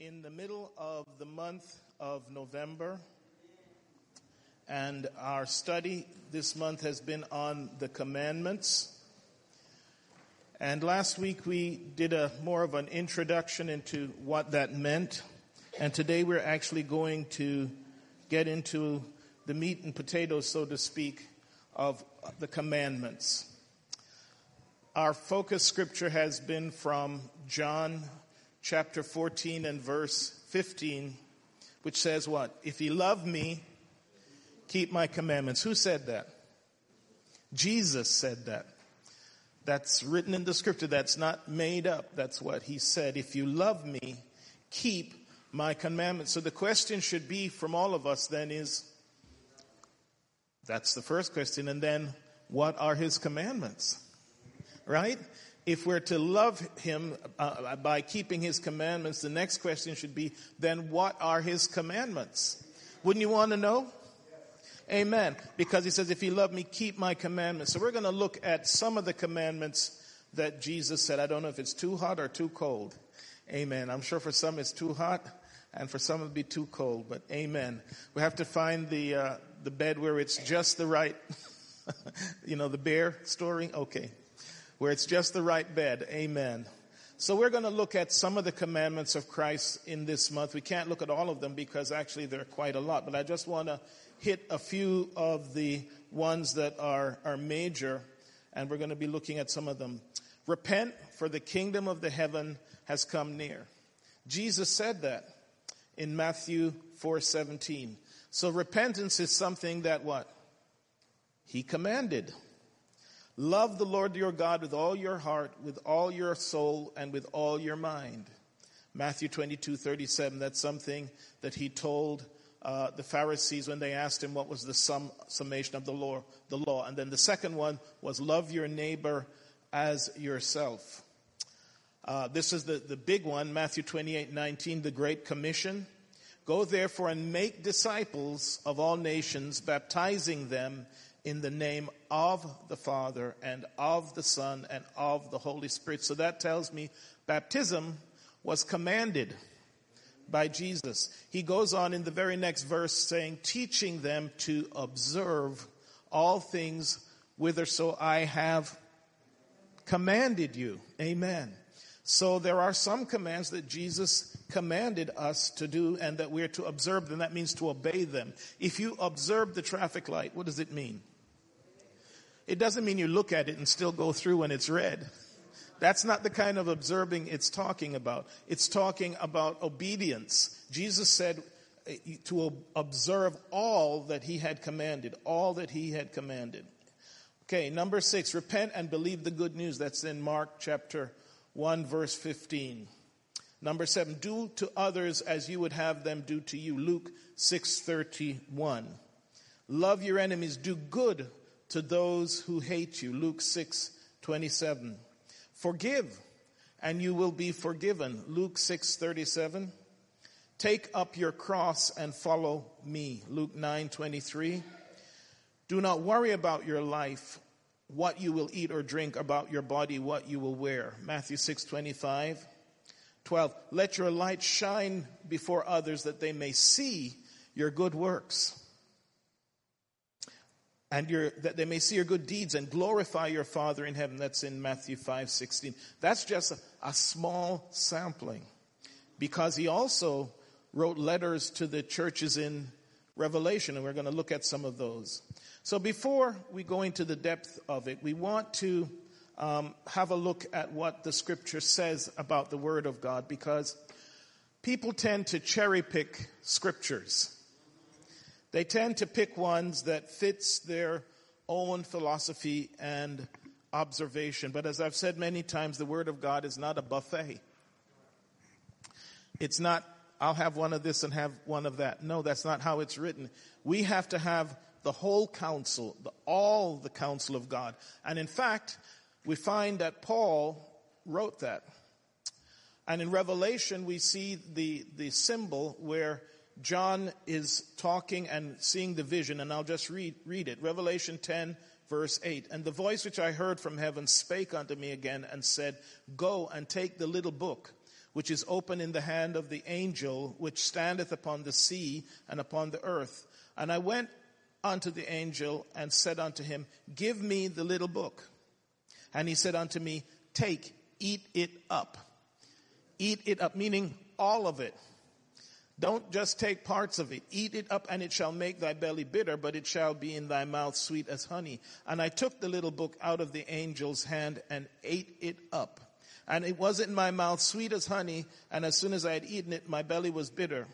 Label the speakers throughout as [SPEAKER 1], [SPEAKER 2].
[SPEAKER 1] in the middle of the month of November, and our study this month has been on the commandments. And last week we did a more of an introduction into what that meant, and today we're actually going to get into the meat and potatoes, so to speak, of the commandments. Our focus scripture has been from John chapter 14 and verse 15, which says what? If you love me, keep my commandments. Who said that? Jesus said that. That's written in the scripture. That's not made up. That's what he said. If you love me, keep my commandments. So the question should be from all of us then is, that's the first question. And then, what are his commandments? Right? If we're to love him uh, by keeping his commandments, the next question should be, then what are his commandments? Wouldn't you want to know? Amen. Because he says, if you love me, keep my commandments. So we're going to look at some of the commandments that Jesus said. I don't know if it's too hot or too cold. Amen. I'm sure for some it's too hot and for some it'll be too cold, but amen. We have to find the, uh, the bed where it's just the right, you know, the bear story. Okay where it's just the right bed. Amen. So we're going to look at some of the commandments of Christ in this month. We can't look at all of them because actually there are quite a lot, but I just want to hit a few of the ones that are, are major, and we're going to be looking at some of them. Repent, for the kingdom of the heaven has come near. Jesus said that in Matthew 4:17. So repentance is something that what? He commanded. Love the Lord your God with all your heart, with all your soul, and with all your mind. Matthew 22, 37, that's something that he told uh, the Pharisees when they asked him what was the sum, summation of the law, the law. And then the second one was love your neighbor as yourself. Uh, this is the, the big one, Matthew 28, 19, the Great Commission. Go therefore and make disciples of all nations, baptizing them in the name of the Father and of the Son and of the Holy Spirit. So that tells me baptism was commanded by Jesus. He goes on in the very next verse saying, teaching them to observe all things whither so I have commanded you. Amen. So there are some commands that Jesus commanded us to do and that we're to observe them. That means to obey them. If you observe the traffic light, what does it mean? It doesn't mean you look at it and still go through when it's red. That's not the kind of observing it's talking about. It's talking about obedience. Jesus said eh, to observe all that he had commanded, all that he had commanded. Okay, number six, repent and believe the good news. That's in Mark chapter 1 verse 15. Number seven, do to others as you would have them do to you. Luke 631. Love your enemies, do good to those who hate you. Luke 6, 27. Forgive and you will be forgiven. Luke 6, 37. Take up your cross and follow me. Luke 9, 23. Do not worry about your life, what you will eat or drink, about your body, what you will wear. Matthew 6, 25. 12. Let your light shine before others that they may see your good works and your, that they may see your good deeds and glorify your Father in heaven. That's in Matthew 5, 16. That's just a, a small sampling because he also wrote letters to the churches in Revelation, and we're going to look at some of those. So before we go into the depth of it, we want to um, have a look at what the scripture says about the Word of God because people tend to cherry pick scriptures. They tend to pick ones that fits their own philosophy and observation. But as I've said many times, the Word of God is not a buffet. It's not, I'll have one of this and have one of that. No, that's not how it's written. We have to have the whole counsel, the, all the counsel of God. And in fact, we find that Paul wrote that. And in Revelation, we see the, the symbol where John is talking and seeing the vision, and I'll just read, read it. Revelation 10, verse 8. And the voice which I heard from heaven spake unto me again and said, Go and take the little book which is open in the hand of the angel which standeth upon the sea and upon the earth. And I went unto the angel and said unto him, Give me the little book. And he said unto me, Take, eat it up. Eat it up, meaning all of it. Don't just take parts of it. Eat it up, and it shall make thy belly bitter, but it shall be in thy mouth sweet as honey. And I took the little book out of the angel's hand and ate it up. And it was in my mouth sweet as honey, and as soon as I had eaten it, my belly was bitter.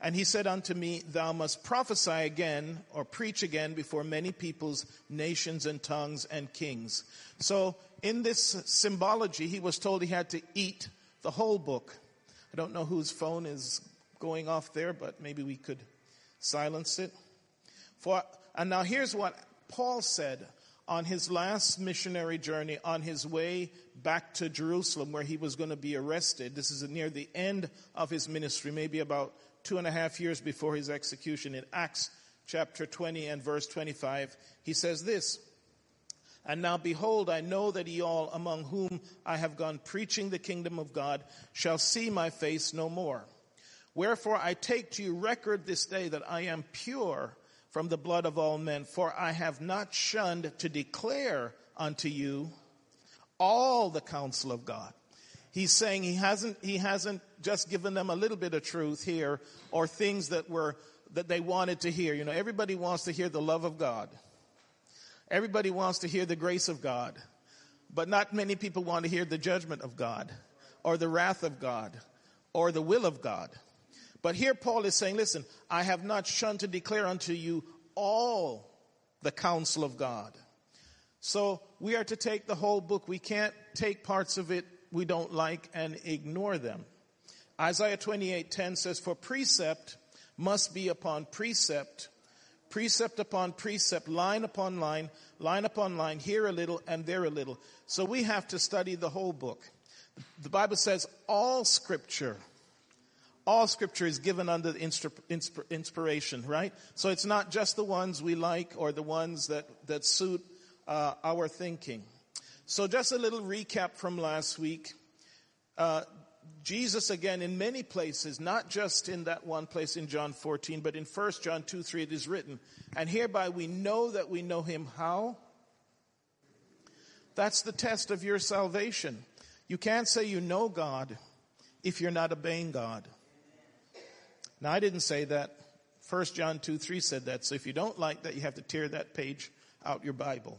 [SPEAKER 1] And he said unto me, Thou must prophesy again or preach again before many peoples, nations, and tongues and kings. So in this symbology, he was told he had to eat the whole book. I don't know whose phone is going off there, but maybe we could silence it. For, and now here's what Paul said on his last missionary journey on his way back to Jerusalem where he was going to be arrested. This is near the end of his ministry, maybe about two and a half years before his execution in Acts chapter 20 and verse 25. He says this, and now behold, I know that ye all among whom I have gone preaching the kingdom of God shall see my face no more. Wherefore I take to you record this day that I am pure from the blood of all men, for I have not shunned to declare unto you all the counsel of God. He's saying he hasn't, he hasn't just given them a little bit of truth here or things that were, that they wanted to hear. You know, everybody wants to hear the love of God. Everybody wants to hear the grace of God. But not many people want to hear the judgment of God or the wrath of God or the will of God. But here Paul is saying, listen, I have not shunned to declare unto you all the counsel of God. So we are to take the whole book. We can't take parts of it we don't like and ignore them. Isaiah 28:10 says, "For precept must be upon precept, precept upon precept, line upon line, line upon line, here a little and there a little." So we have to study the whole book. The Bible says all scripture all scripture is given under inspiration, right? So it's not just the ones we like or the ones that, that suit uh, our thinking. So just a little recap from last week. Uh, Jesus again in many places, not just in that one place in John 14, but in 1 John 2, 3 it is written, and hereby we know that we know him how? That's the test of your salvation. You can't say you know God if you're not obeying God. Now, I didn't say that. 1 John 2 3 said that. So if you don't like that, you have to tear that page out your Bible.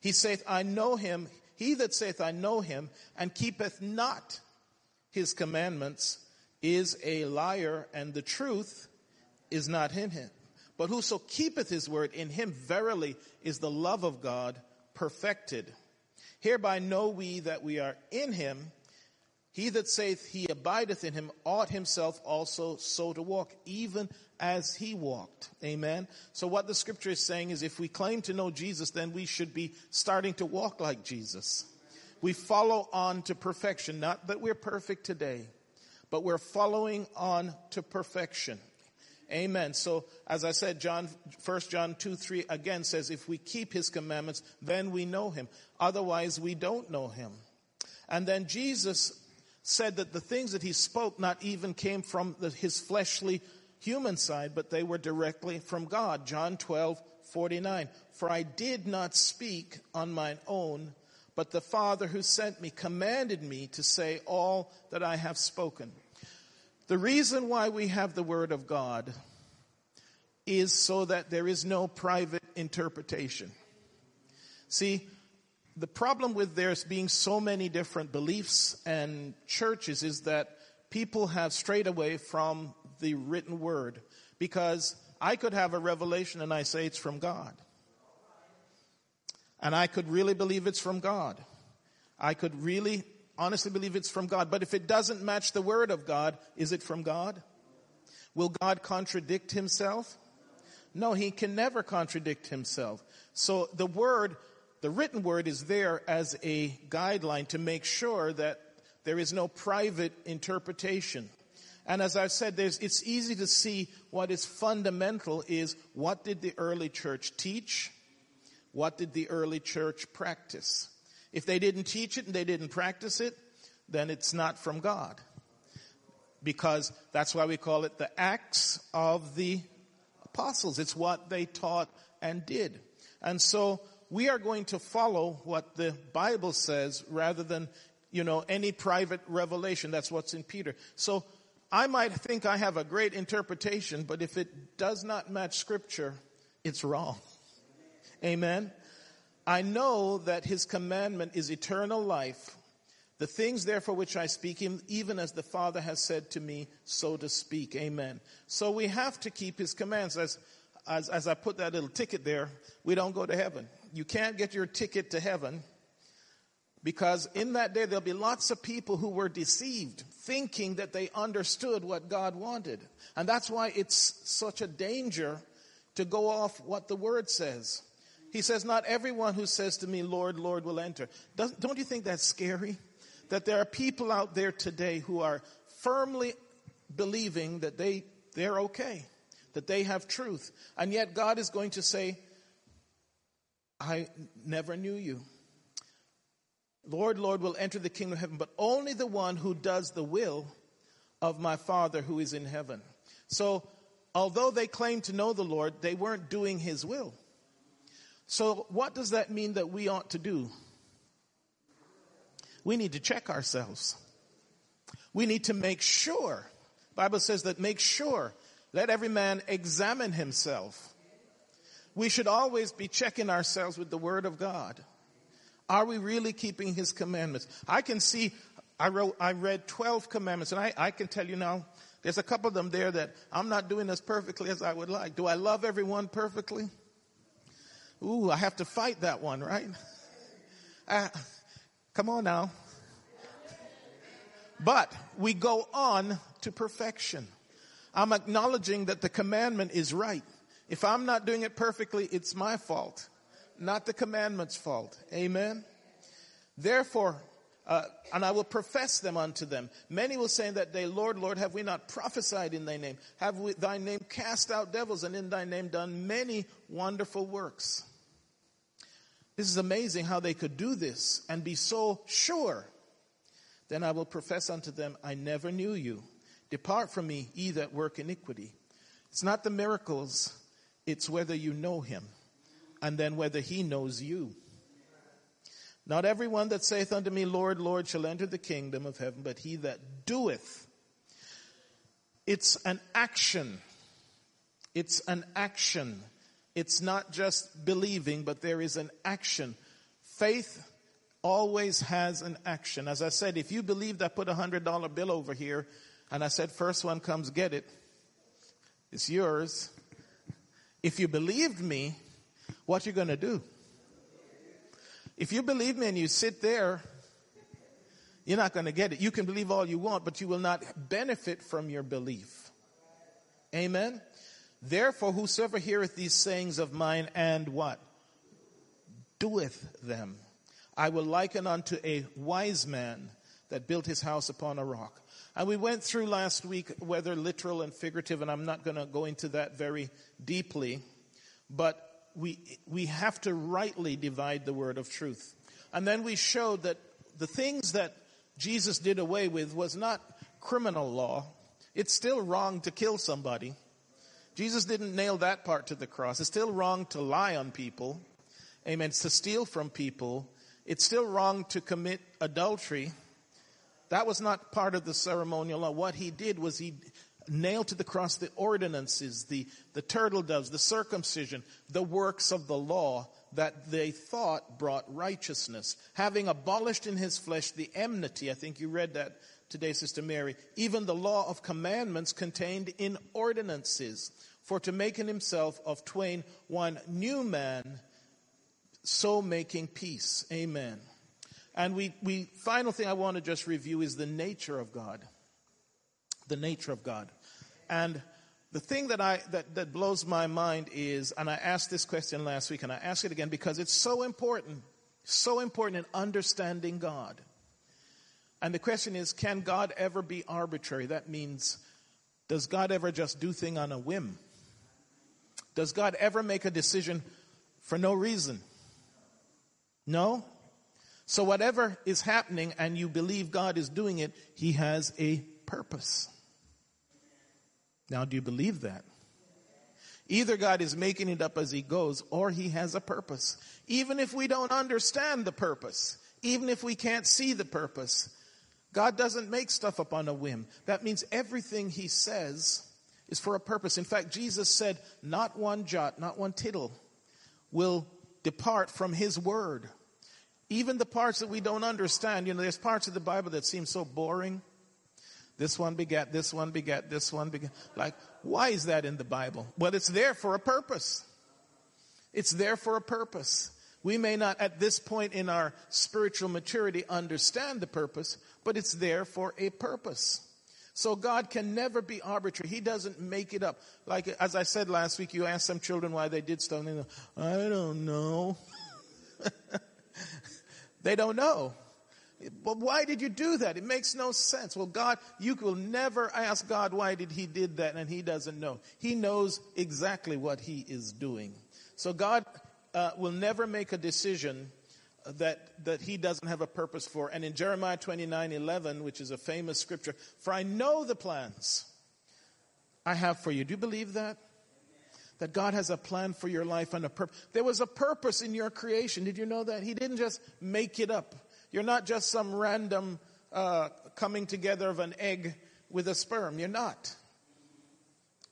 [SPEAKER 1] He saith, I know him. He that saith, I know him, and keepeth not his commandments, is a liar, and the truth is not in him. But whoso keepeth his word, in him verily is the love of God perfected. Hereby know we that we are in him. He that saith he abideth in him ought himself also so to walk, even as he walked. Amen. So what the scripture is saying is if we claim to know Jesus, then we should be starting to walk like Jesus. We follow on to perfection. Not that we're perfect today, but we're following on to perfection. Amen. So as I said, John, 1 John 2, 3 again says, if we keep his commandments, then we know him. Otherwise we don't know him. And then Jesus said that the things that he spoke not even came from the, his fleshly human side, but they were directly from God. John 12, 49. For I did not speak on mine own, but the Father who sent me commanded me to say all that I have spoken. The reason why we have the Word of God is so that there is no private interpretation. See, the problem with there's being so many different beliefs and churches is that people have strayed away from the written word because I could have a revelation and I say it's from God. And I could really believe it's from God. I could really honestly believe it's from God. But if it doesn't match the word of God, is it from God? Will God contradict himself? No, he can never contradict himself. So the word the written word is there as a guideline to make sure that there is no private interpretation. And as I've said, it's easy to see what is fundamental is what did the early church teach? What did the early church practice? If they didn't teach it and they didn't practice it, then it's not from God. because that's why we call it the Acts of the Apostles. It's what they taught and did. And so we are going to follow what the Bible says rather than, you know, any private revelation. That's what's in Peter. So I might think I have a great interpretation, but if it does not match scripture, it's wrong. Amen. I know that his commandment is eternal life. The things therefore which I speak, even as the Father has said to me, so to speak. Amen. So we have to keep his commands. As, as, as I put that little ticket there, we don't go to heaven. You can't get your ticket to heaven because in that day there'll be lots of people who were deceived, thinking that they understood what God wanted. And that's why it's such a danger to go off what the word says. He says, Not everyone who says to me, Lord, Lord, will enter. Don't, don't you think that's scary? That there are people out there today who are firmly believing that they, they're okay, that they have truth. And yet God is going to say, I never knew you. Lord, Lord will enter the kingdom of heaven, but only the one who does the will of my Father who is in heaven. So, although they claimed to know the Lord, they weren't doing his will. So, what does that mean that we ought to do? We need to check ourselves. We need to make sure. Bible says that make sure. Let every man examine himself. We should always be checking ourselves with the word of God. Are we really keeping his commandments? I can see, I wrote, I read 12 commandments and I, I can tell you now, there's a couple of them there that I'm not doing as perfectly as I would like. Do I love everyone perfectly? Ooh, I have to fight that one, right? Uh, come on now. But we go on to perfection. I'm acknowledging that the commandment is right. If I'm not doing it perfectly, it's my fault not the commandment's fault. Amen. Therefore, uh, and I will profess them unto them. Many will say in that day, Lord, Lord, have we not prophesied in thy name? Have we thy name cast out devils and in thy name done many wonderful works? This is amazing how they could do this and be so sure. Then I will profess unto them, I never knew you. Depart from me, ye that work iniquity. It's not the miracles, it's whether you know him and then whether he knows you. Not everyone that saith unto me, Lord, Lord, shall enter the kingdom of heaven, but he that doeth. It's an action. It's an action. It's not just believing, but there is an action. Faith always has an action. As I said, if you believed I put a hundred dollar bill over here and I said, first one comes get it, it's yours. If you believed me, what you going to do? If you believe me and you sit there, you're not going to get it. You can believe all you want, but you will not benefit from your belief. Amen. Therefore, whosoever heareth these sayings of mine and what? Doeth them. I will liken unto a wise man that built his house upon a rock. And we went through last week whether literal and figurative, and I'm not going to go into that very deeply. But we, we have to rightly divide the word of truth. And then we showed that the things that Jesus did away with was not criminal law. It's still wrong to kill somebody. Jesus didn't nail that part to the cross. It's still wrong to lie on people. Amen. It's to steal from people. It's still wrong to commit adultery. That was not part of the ceremonial law. What he did was he nailed to the cross the ordinances, the, the turtle doves, the circumcision, the works of the law that they thought brought righteousness. Having abolished in his flesh the enmity, I think you read that today, Sister Mary, even the law of commandments contained in ordinances, for to make in himself of twain one new man, so making peace. Amen. And we, we, final thing I want to just review is the nature of God. The nature of God. And the thing that I that, that blows my mind is, and I asked this question last week, and I ask it again because it's so important, so important in understanding God. And the question is, can God ever be arbitrary? That means, does God ever just do thing on a whim? Does God ever make a decision for no reason? No? So whatever is happening and you believe God is doing it, He has a purpose. Now, do you believe that? Either God is making it up as he goes or he has a purpose. Even if we don't understand the purpose, even if we can't see the purpose, God doesn't make stuff up on a whim. That means everything he says is for a purpose. In fact, Jesus said, not one jot, not one tittle will depart from his word. Even the parts that we don't understand, you know, there's parts of the Bible that seem so boring. This one begat, this one begat, this one begat. Like, why is that in the Bible? Well, it's there for a purpose. It's there for a purpose. We may not at this point in our spiritual maturity understand the purpose, but it's there for a purpose. So God can never be arbitrary. He doesn't make it up. Like, as I said last week, you asked some children why they did stuff, and they go, I don't know. they don't know. But why did you do that? It makes no sense. Well, God, you will never ask God why did he did that and he doesn't know. He knows exactly what he is doing. So God uh, will never make a decision that, that he doesn't have a purpose for. And in Jeremiah 29, 11, which is a famous scripture, for I know the plans I have for you. Do you believe that? That God has a plan for your life and a purpose. There was a purpose in your creation. Did you know that? He didn't just make it up. You're not just some random uh, coming together of an egg with a sperm. You're not.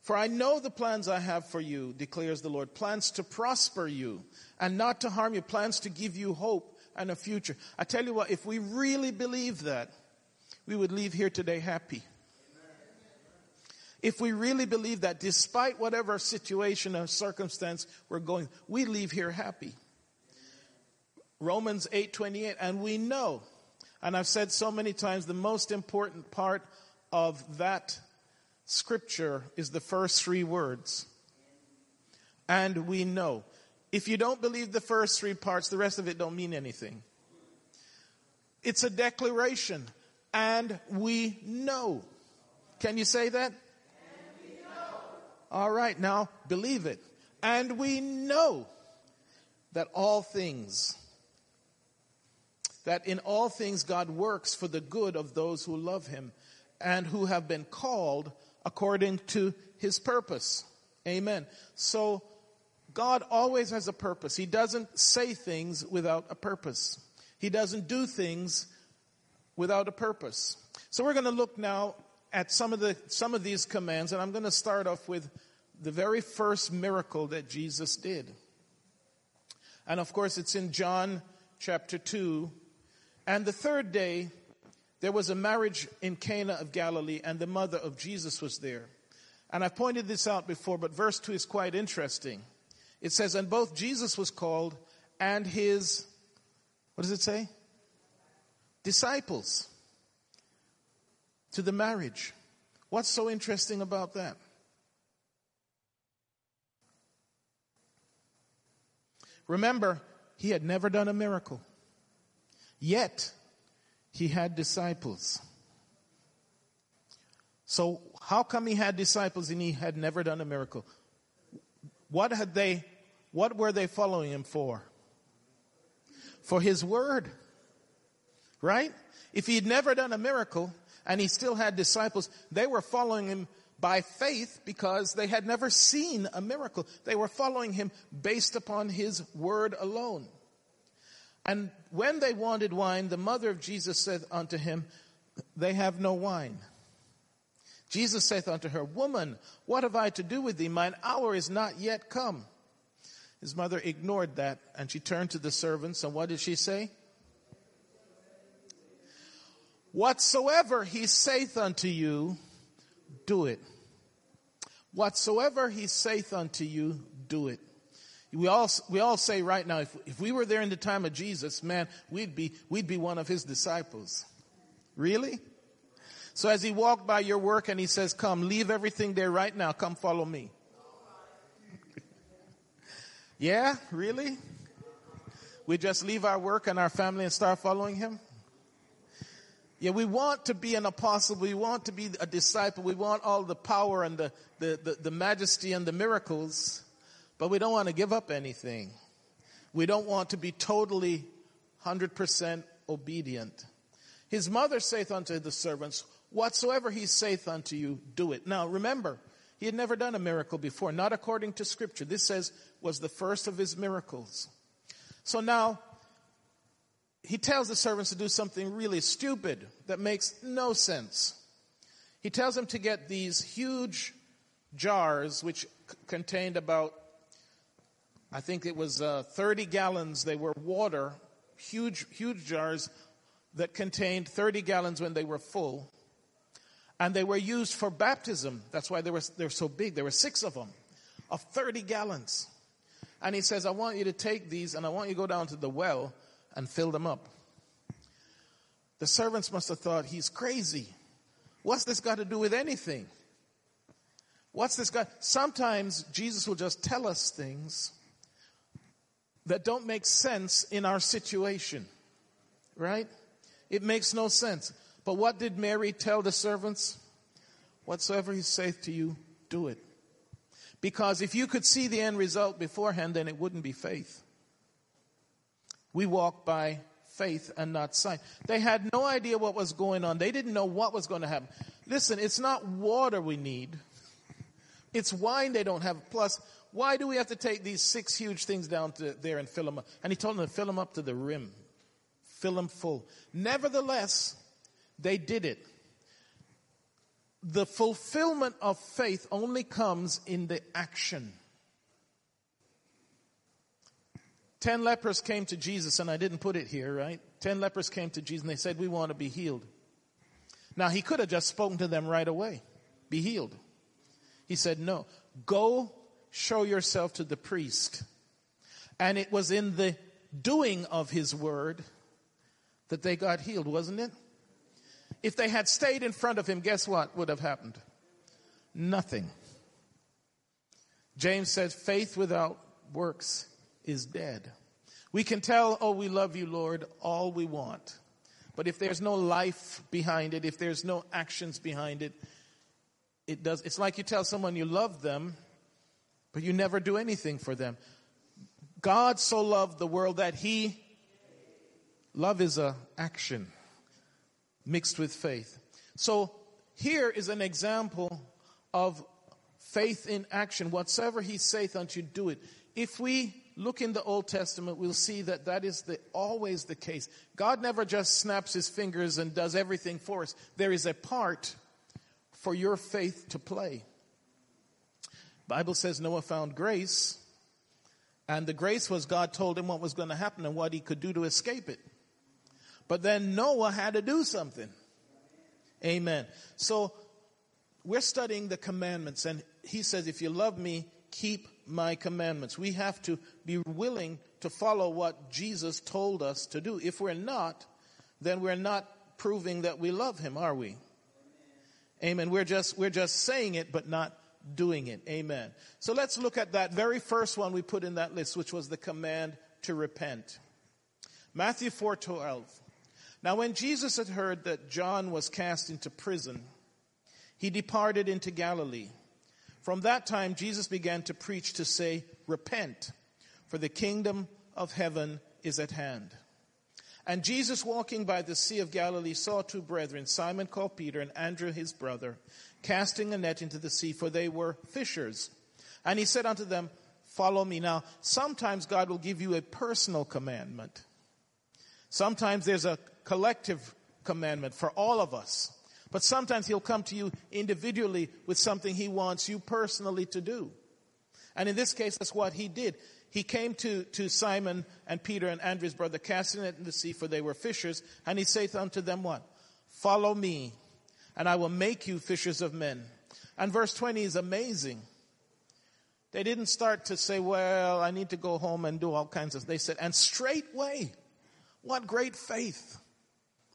[SPEAKER 1] For I know the plans I have for you, declares the Lord plans to prosper you and not to harm you, plans to give you hope and a future. I tell you what, if we really believe that, we would leave here today happy. If we really believe that, despite whatever situation or circumstance we're going, we leave here happy. Romans 8:28 and we know and I've said so many times the most important part of that scripture is the first 3 words. And we know. If you don't believe the first 3 parts the rest of it don't mean anything. It's a declaration and we know. Can you say that? All right, now believe it. And we know that all things that in all things God works for the good of those who love him and who have been called according to his purpose. Amen. So God always has a purpose. He doesn't say things without a purpose. He doesn't do things without a purpose. So we're going to look now at some of the some of these commands and I'm going to start off with the very first miracle that Jesus did. And of course it's in John chapter 2 and the third day, there was a marriage in Cana of Galilee, and the mother of Jesus was there. And I've pointed this out before, but verse 2 is quite interesting. It says, And both Jesus was called and his, what does it say? Disciples to the marriage. What's so interesting about that? Remember, he had never done a miracle. Yet, he had disciples. So, how come he had disciples and he had never done a miracle? What had they, what were they following him for? For his word. Right? If he had never done a miracle and he still had disciples, they were following him by faith because they had never seen a miracle. They were following him based upon his word alone. And when they wanted wine, the mother of Jesus said unto him, They have no wine. Jesus saith unto her, Woman, what have I to do with thee? Mine hour is not yet come. His mother ignored that and she turned to the servants and what did she say? Whatsoever he saith unto you, do it. Whatsoever he saith unto you, do it. We all, we all say right now, if, if we were there in the time of Jesus, man, we'd be, we'd be one of his disciples. Really? So as he walked by your work and he says, come, leave everything there right now, come follow me. yeah, really? We just leave our work and our family and start following him? Yeah, we want to be an apostle. We want to be a disciple. We want all the power and the, the, the, the majesty and the miracles. But we don't want to give up anything. We don't want to be totally 100% obedient. His mother saith unto the servants, Whatsoever he saith unto you, do it. Now remember, He had never done a miracle before, not according to scripture. This says was the first of his miracles. So now, he tells the servants to do something really stupid that makes no sense. He tells them to get these huge jars, which c- contained about, I think it was uh, 30 gallons. They were water, huge, huge jars that contained 30 gallons when they were full. And they were used for baptism. That's why they were, they were so big. There were six of them, of 30 gallons. And he says, I want you to take these and I want you to go down to the well and fill them up. The servants must have thought, he's crazy. What's this got to do with anything? What's this got? Sometimes Jesus will just tell us things that don't make sense in our situation. Right? It makes no sense. But what did Mary tell the servants? Whatsoever he saith to you, do it. Because if you could see the end result beforehand, then it wouldn't be faith. We walk by faith and not sight. They had no idea what was going on. They didn't know what was going to happen. Listen, it's not water we need. It's wine they don't have. Plus, why do we have to take these six huge things down to there and fill them up? And he told them to fill them up to the rim. Fill them full. Nevertheless, they did it. The fulfillment of faith only comes in the action. Ten lepers came to Jesus, and I didn't put it here, right? Ten lepers came to Jesus and they said, We want to be healed. Now, he could have just spoken to them right away be healed. He said, No, go show yourself to the priest. And it was in the doing of his word that they got healed, wasn't it? If they had stayed in front of him, guess what would have happened? Nothing. James said, faith without works is dead. We can tell, oh, we love you, Lord, all we want. But if there's no life behind it, if there's no actions behind it, it does, it's like you tell someone you love them, but you never do anything for them. God so loved the world that he, love is a action mixed with faith. So here is an example of faith in action. Whatsoever he saith unto you, do it. If we look in the Old Testament, we'll see that that is the, always the case. God never just snaps his fingers and does everything for us. There is a part for your faith to play. Bible says Noah found grace, and the grace was God told him what was going to happen and what he could do to escape it. But then Noah had to do something. Amen. So we're studying the commandments, and he says, If you love me, keep my commandments. We have to be willing to follow what Jesus told us to do. If we're not, then we're not proving that we love him, are we? Amen. We're just, we're just saying it, but not doing it. Amen. So let's look at that very first one we put in that list, which was the command to repent. Matthew 4 12. Now, when Jesus had heard that John was cast into prison, he departed into Galilee. From that time, Jesus began to preach to say, Repent, for the kingdom of heaven is at hand. And Jesus, walking by the Sea of Galilee, saw two brethren, Simon called Peter and Andrew his brother, casting a net into the sea, for they were fishers. And he said unto them, Follow me. Now, sometimes God will give you a personal commandment. Sometimes there's a collective commandment for all of us. But sometimes he'll come to you individually with something he wants you personally to do. And in this case, that's what he did. He came to, to Simon and Peter and Andrew's brother, casting it in the sea, for they were fishers. And he saith unto them what? Follow me, and I will make you fishers of men. And verse 20 is amazing. They didn't start to say, well, I need to go home and do all kinds of, they said, and straightway, what great faith.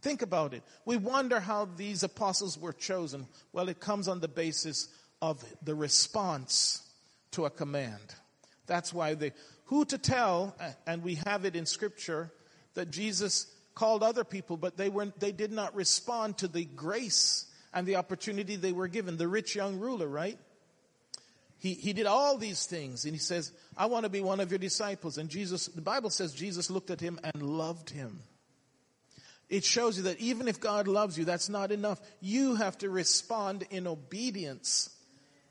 [SPEAKER 1] Think about it. We wonder how these apostles were chosen. Well, it comes on the basis of the response to a command. That's why they, who to tell, and we have it in scripture, that Jesus called other people, but they were they did not respond to the grace and the opportunity they were given. The rich young ruler, right? He, he did all these things and he says, I want to be one of your disciples. And Jesus, the Bible says Jesus looked at him and loved him. It shows you that even if God loves you, that's not enough. You have to respond in obedience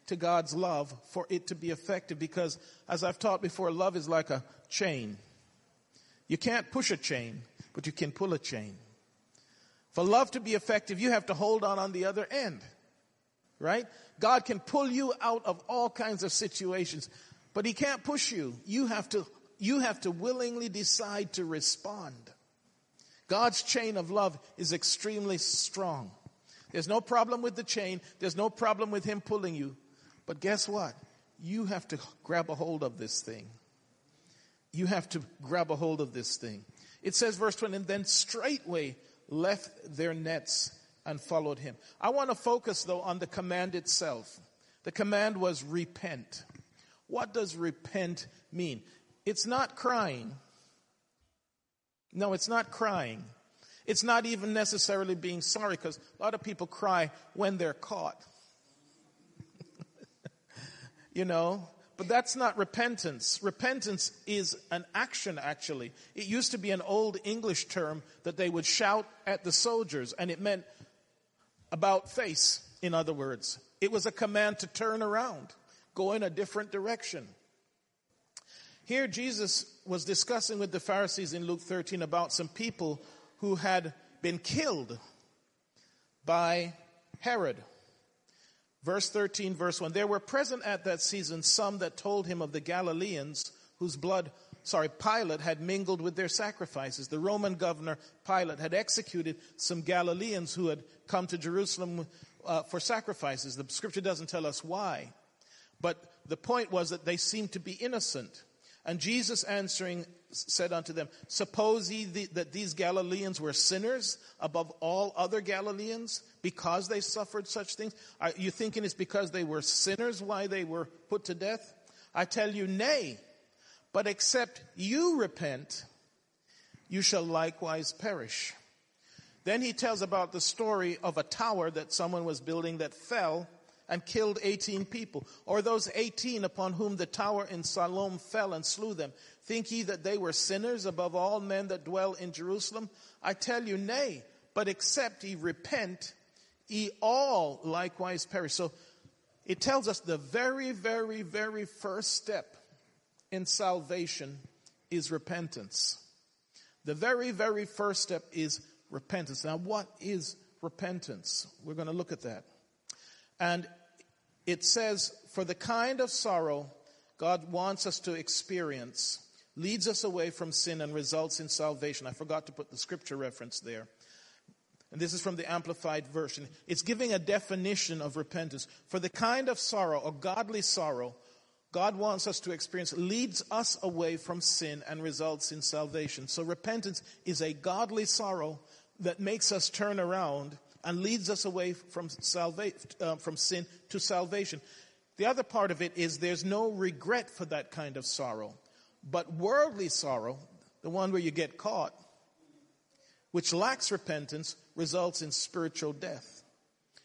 [SPEAKER 1] to God's love for it to be effective because as I've taught before, love is like a chain. You can't push a chain, but you can pull a chain. For love to be effective, you have to hold on on the other end. Right? God can pull you out of all kinds of situations, but he can't push you. You have to you have to willingly decide to respond. God's chain of love is extremely strong. There's no problem with the chain. There's no problem with him pulling you. But guess what? You have to grab a hold of this thing. You have to grab a hold of this thing. It says, verse 20, and then straightway left their nets and followed him. I want to focus though on the command itself. The command was repent. What does repent mean? It's not crying. No, it's not crying. It's not even necessarily being sorry because a lot of people cry when they're caught. you know, but that's not repentance. Repentance is an action, actually. It used to be an old English term that they would shout at the soldiers, and it meant about face, in other words. It was a command to turn around, go in a different direction. Here, Jesus was discussing with the Pharisees in Luke 13 about some people who had been killed by Herod. Verse 13, verse 1. There were present at that season some that told him of the Galileans whose blood, sorry, Pilate had mingled with their sacrifices. The Roman governor Pilate had executed some Galileans who had come to Jerusalem uh, for sacrifices. The scripture doesn't tell us why. But the point was that they seemed to be innocent. And Jesus answering said unto them, Suppose ye the, that these Galileans were sinners above all other Galileans because they suffered such things? Are you thinking it's because they were sinners why they were put to death? I tell you, nay. But except you repent, you shall likewise perish. Then he tells about the story of a tower that someone was building that fell and killed 18 people, or those 18 upon whom the tower in Siloam fell and slew them. Think ye that they were sinners above all men that dwell in Jerusalem? I tell you, nay, but except ye repent, ye all likewise perish. So it tells us the very, very, very first step in salvation is repentance. The very, very first step is repentance. Now, what is repentance? We're going to look at that. And it says, for the kind of sorrow God wants us to experience leads us away from sin and results in salvation. I forgot to put the scripture reference there. And this is from the Amplified Version. It's giving a definition of repentance. For the kind of sorrow, or godly sorrow, God wants us to experience leads us away from sin and results in salvation. So repentance is a godly sorrow that makes us turn around and leads us away from, salva- uh, from sin to salvation. The other part of it is there's no regret for that kind of sorrow. But worldly sorrow, the one where you get caught, which lacks repentance, results in spiritual death.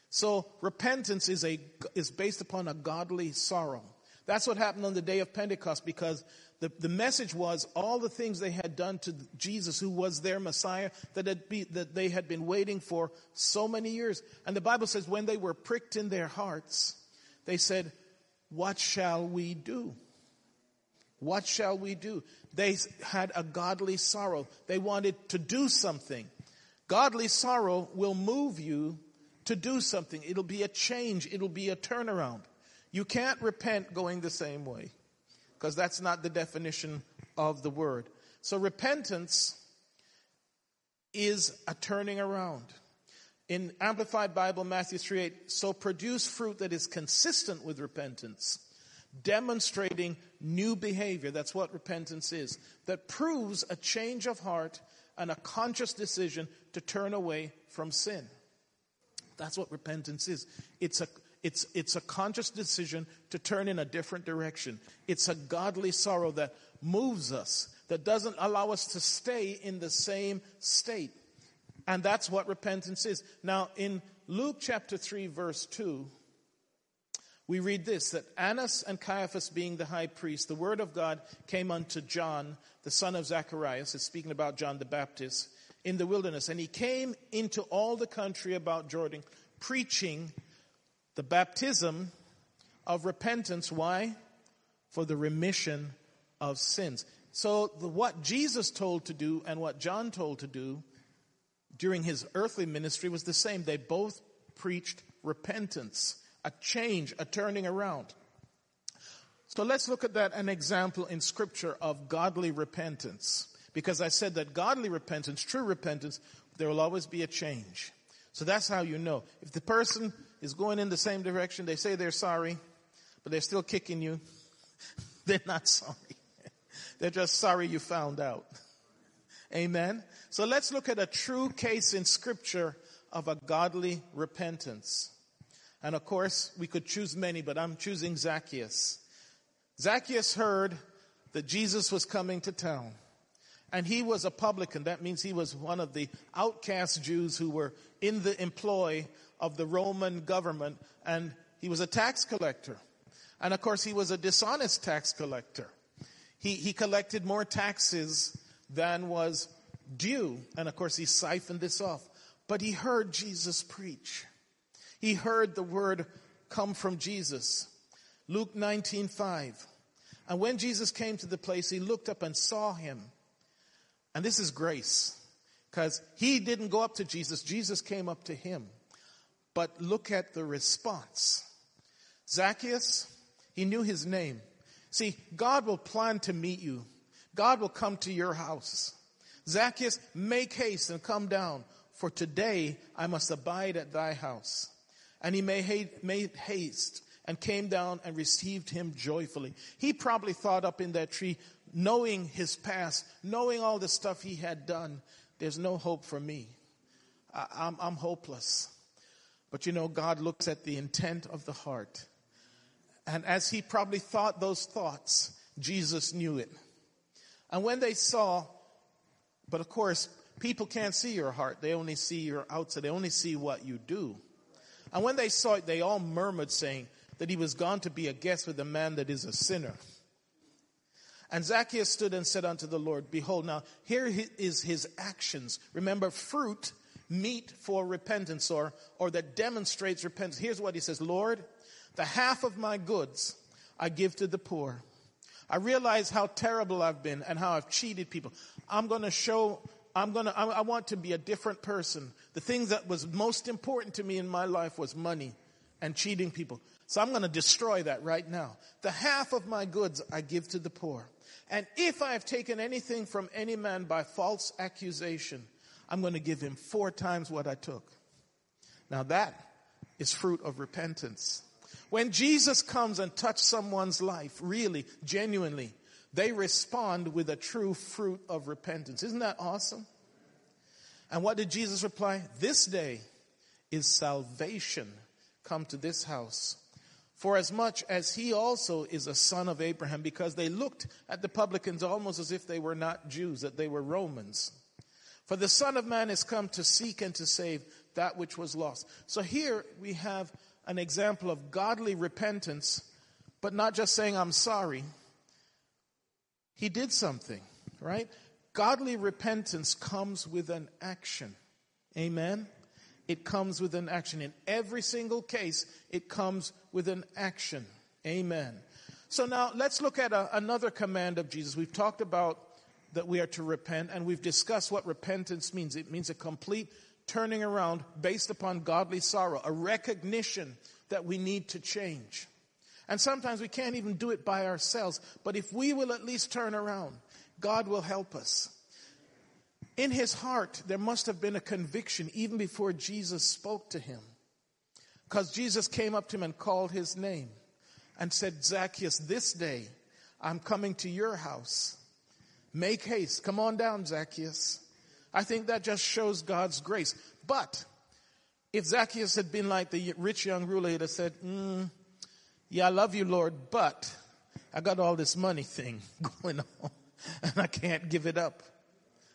[SPEAKER 1] So repentance is a, is based upon a godly sorrow. That's what happened on the day of Pentecost because the, the message was all the things they had done to Jesus, who was their Messiah, that, be, that they had been waiting for so many years. And the Bible says when they were pricked in their hearts, they said, What shall we do? What shall we do? They had a godly sorrow. They wanted to do something. Godly sorrow will move you to do something. It'll be a change. It'll be a turnaround. You can't repent going the same way because that's not the definition of the word. So repentance is a turning around. In Amplified Bible, Matthew 3 8, so produce fruit that is consistent with repentance, demonstrating new behavior. That's what repentance is. That proves a change of heart and a conscious decision to turn away from sin. That's what repentance is. It's a it's, it's a conscious decision to turn in a different direction. It's a godly sorrow that moves us, that doesn't allow us to stay in the same state. And that's what repentance is. Now, in Luke chapter 3, verse 2, we read this that Annas and Caiaphas being the high priest, the word of God came unto John, the son of Zacharias. It's speaking about John the Baptist in the wilderness. And he came into all the country about Jordan, preaching the baptism of repentance. Why? For the remission of sins. So the, what Jesus told to do and what John told to do during his earthly ministry was the same. They both preached repentance, a change, a turning around. So let's look at that an example in scripture of godly repentance. Because I said that godly repentance, true repentance, there will always be a change. So that's how you know. If the person is going in the same direction, they say they're sorry, but they're still kicking you, they're not sorry. they're just sorry you found out. Amen. So let's look at a true case in scripture of a godly repentance. And of course, we could choose many, but I'm choosing Zacchaeus. Zacchaeus heard that Jesus was coming to town. And he was a publican. That means he was one of the outcast Jews who were in the employ of the Roman government. And he was a tax collector. And of course, he was a dishonest tax collector. He, he collected more taxes than was due. And of course, he siphoned this off. But he heard Jesus preach. He heard the word come from Jesus. Luke 19, 5. And when Jesus came to the place, he looked up and saw him and this is grace. Because he didn't go up to Jesus, Jesus came up to him. But look at the response. Zacchaeus, he knew his name. See, God will plan to meet you. God will come to your house. Zacchaeus, make haste and come down, for today I must abide at thy house. And he made haste and came down and received him joyfully. He probably thought up in that tree, knowing his past, knowing all the stuff he had done, there's no hope for me. I, I'm hopeless. But you know, God looks at the intent of the heart. And as he probably thought those thoughts, Jesus knew it. And when they saw, but of course, people can't see your heart. They only see your outside. They only see what you do. And when they saw it, they all murmured saying that he was gone to be a guest with a man that is a sinner. And Zacchaeus stood and said unto the Lord, Behold, now here is his actions. Remember, fruit, meet for repentance, or, or that demonstrates repentance. Here's what he says Lord, the half of my goods I give to the poor. I realize how terrible I've been and how I've cheated people. I'm going to show, I'm going to, I want to be a different person. The things that was most important to me in my life was money and cheating people. So I'm going to destroy that right now. The half of my goods I give to the poor. And if I have taken anything from any man by false accusation, I'm going to give him four times what I took. Now that is fruit of repentance. When Jesus comes and touches someone's life, really, genuinely, they respond with a true fruit of repentance. Isn't that awesome? And what did Jesus reply? This day is salvation come to this house for as much as he also is a son of Abraham, because they looked at the publicans almost as if they were not Jews, that they were Romans. For the Son of Man has come to seek and to save that which was lost. So here we have an example of godly repentance, but not just saying, I'm sorry. He did something, right? Godly repentance comes with an action. Amen? it comes with an action. In every single case, it comes with an action. Amen. So now let's look at a, another command of Jesus. We've talked about that we are to repent, and we've discussed what repentance means. It means a complete turning around based upon godly sorrow, a recognition that we need to change. And sometimes we can't even do it by ourselves, but if we will at least turn around, God will help us. In his heart, there must have been a conviction even before Jesus spoke to him. Because Jesus came up to him and called his name and said, Zacchaeus, this day I'm coming to your house. Make haste. Come on down, Zacchaeus. I think that just shows God's grace. But if Zacchaeus had been like the rich young ruler, he'd have said, mm, Yeah, I love you, Lord, but I got all this money thing going on and I can't give it up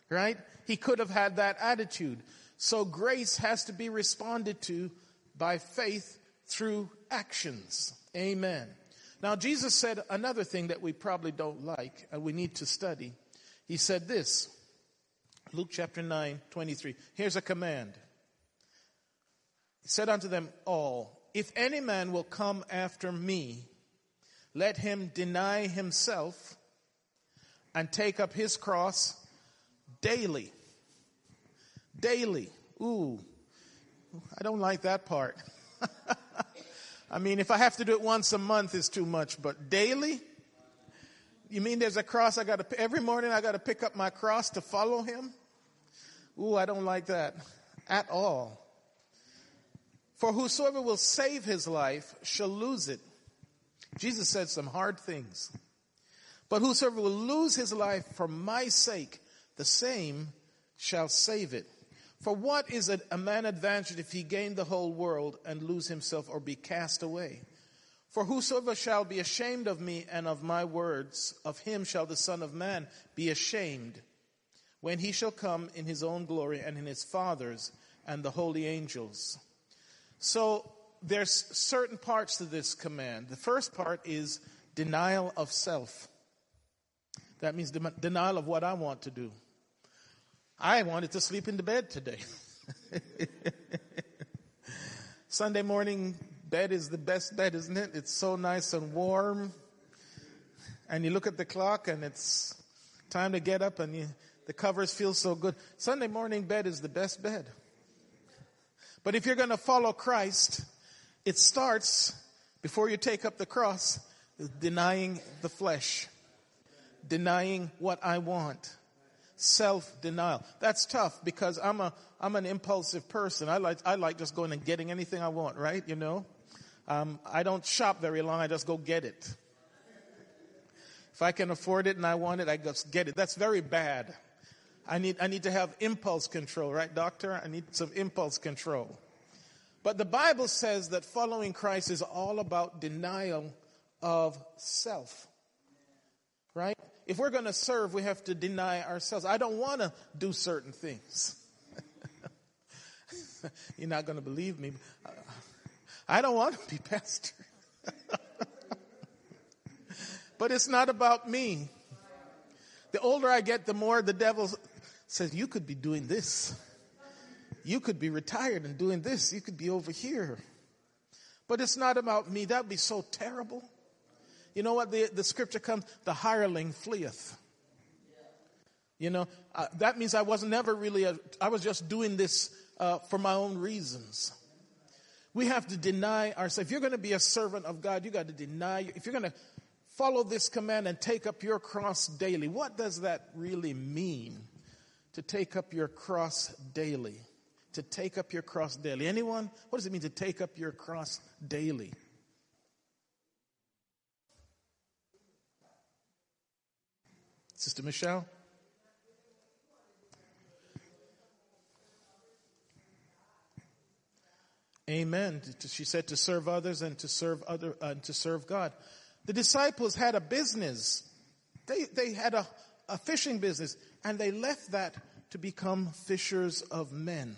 [SPEAKER 1] right? He could have had that attitude. So grace has to be responded to by faith through actions. Amen. Now, Jesus said another thing that we probably don't like and we need to study. He said this Luke chapter 9, 23. Here's a command. He said unto them all, if any man will come after me, let him deny himself and take up his cross daily. Daily. Ooh, I don't like that part. I mean, if I have to do it once a month, it's too much, but daily? You mean there's a cross I got to, every morning I got to pick up my cross to follow him? Ooh, I don't like that at all. For whosoever will save his life shall lose it. Jesus said some hard things. But whosoever will lose his life for my sake, the same shall save it. For what is a man advantaged if he gain the whole world and lose himself or be cast away? For whosoever shall be ashamed of me and of my words, of him shall the Son of Man be ashamed when he shall come in his own glory and in his Father's and the holy angels. So there's certain parts to this command. The first part is denial of self. That means de- denial of what I want to do. I wanted to sleep in the bed today. Sunday morning bed is the best bed, isn't it? It's so nice and warm. And you look at the clock and it's time to get up and you, the covers feel so good. Sunday morning bed is the best bed. But if you're going to follow Christ, it starts before you take up the cross, denying the flesh, denying what I want, self denial. That's tough because I'm a I'm an impulsive person. I like I like just going and getting anything I want, right? You know, um, I don't shop very long. I just go get it. If I can afford it and I want it, I just get it. That's very bad. I need, I need to have impulse control, right, doctor? I need some impulse control. But the Bible says that following Christ is all about denial of self, right? If we're going to serve, we have to deny ourselves. I don't want to do certain things. You're not going to believe me. I don't want to be pastor. but it's not about me. The older I get, the more the devil says, You could be doing this. You could be retired and doing this. You could be over here. But it's not about me. That would be so terrible. You know what? The, the scripture comes, the hireling fleeth. You know, uh, that means I was never really, a, I was just doing this uh, for my own reasons. We have to deny ourselves. If you're going to be a servant of God, you got to deny. If you're going to follow this command and take up your cross daily, what does that really mean? to take up your cross daily. To take up your cross daily. Anyone? What does it mean to take up your cross daily? Sister Michelle? Amen. She said to serve others and to serve other uh, to serve God. The disciples had a business. They they had a, a fishing business and they left that to become fishers of men.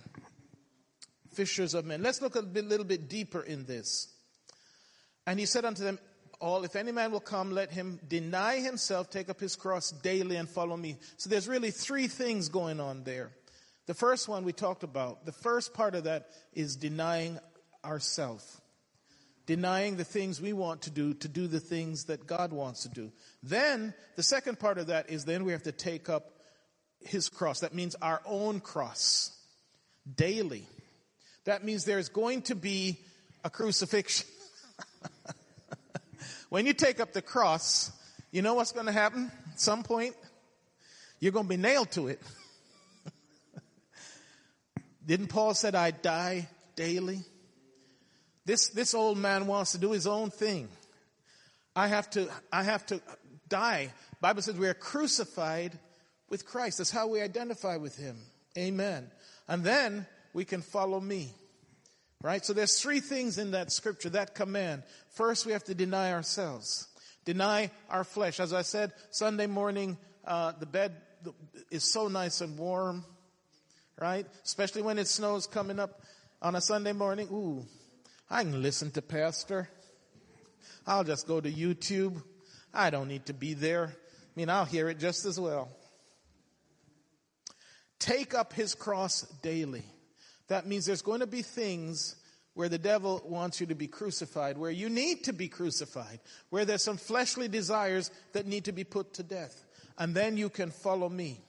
[SPEAKER 1] Fishers of men. Let's look a bit, little bit deeper in this. And he said unto them, all, if any man will come, let him deny himself, take up his cross daily and follow me. So there's really three things going on there. The first one we talked about, the first part of that is denying ourself. Denying the things we want to do to do the things that God wants to do. Then, the second part of that is then we have to take up his cross. That means our own cross daily. That means there's going to be a crucifixion. when you take up the cross, you know what's going to happen at some point? You're going to be nailed to it. Didn't Paul said I die daily? This, this old man wants to do his own thing. I have to, I have to die. Bible says we are crucified with Christ. That's how we identify with Him. Amen. And then we can follow me. Right? So there's three things in that scripture, that command. First, we have to deny ourselves. Deny our flesh. As I said, Sunday morning, uh, the bed is so nice and warm. Right? Especially when it snows coming up on a Sunday morning. Ooh, I can listen to Pastor. I'll just go to YouTube. I don't need to be there. I mean, I'll hear it just as well. Take up his cross daily. That means there's going to be things where the devil wants you to be crucified, where you need to be crucified, where there's some fleshly desires that need to be put to death. And then you can follow me.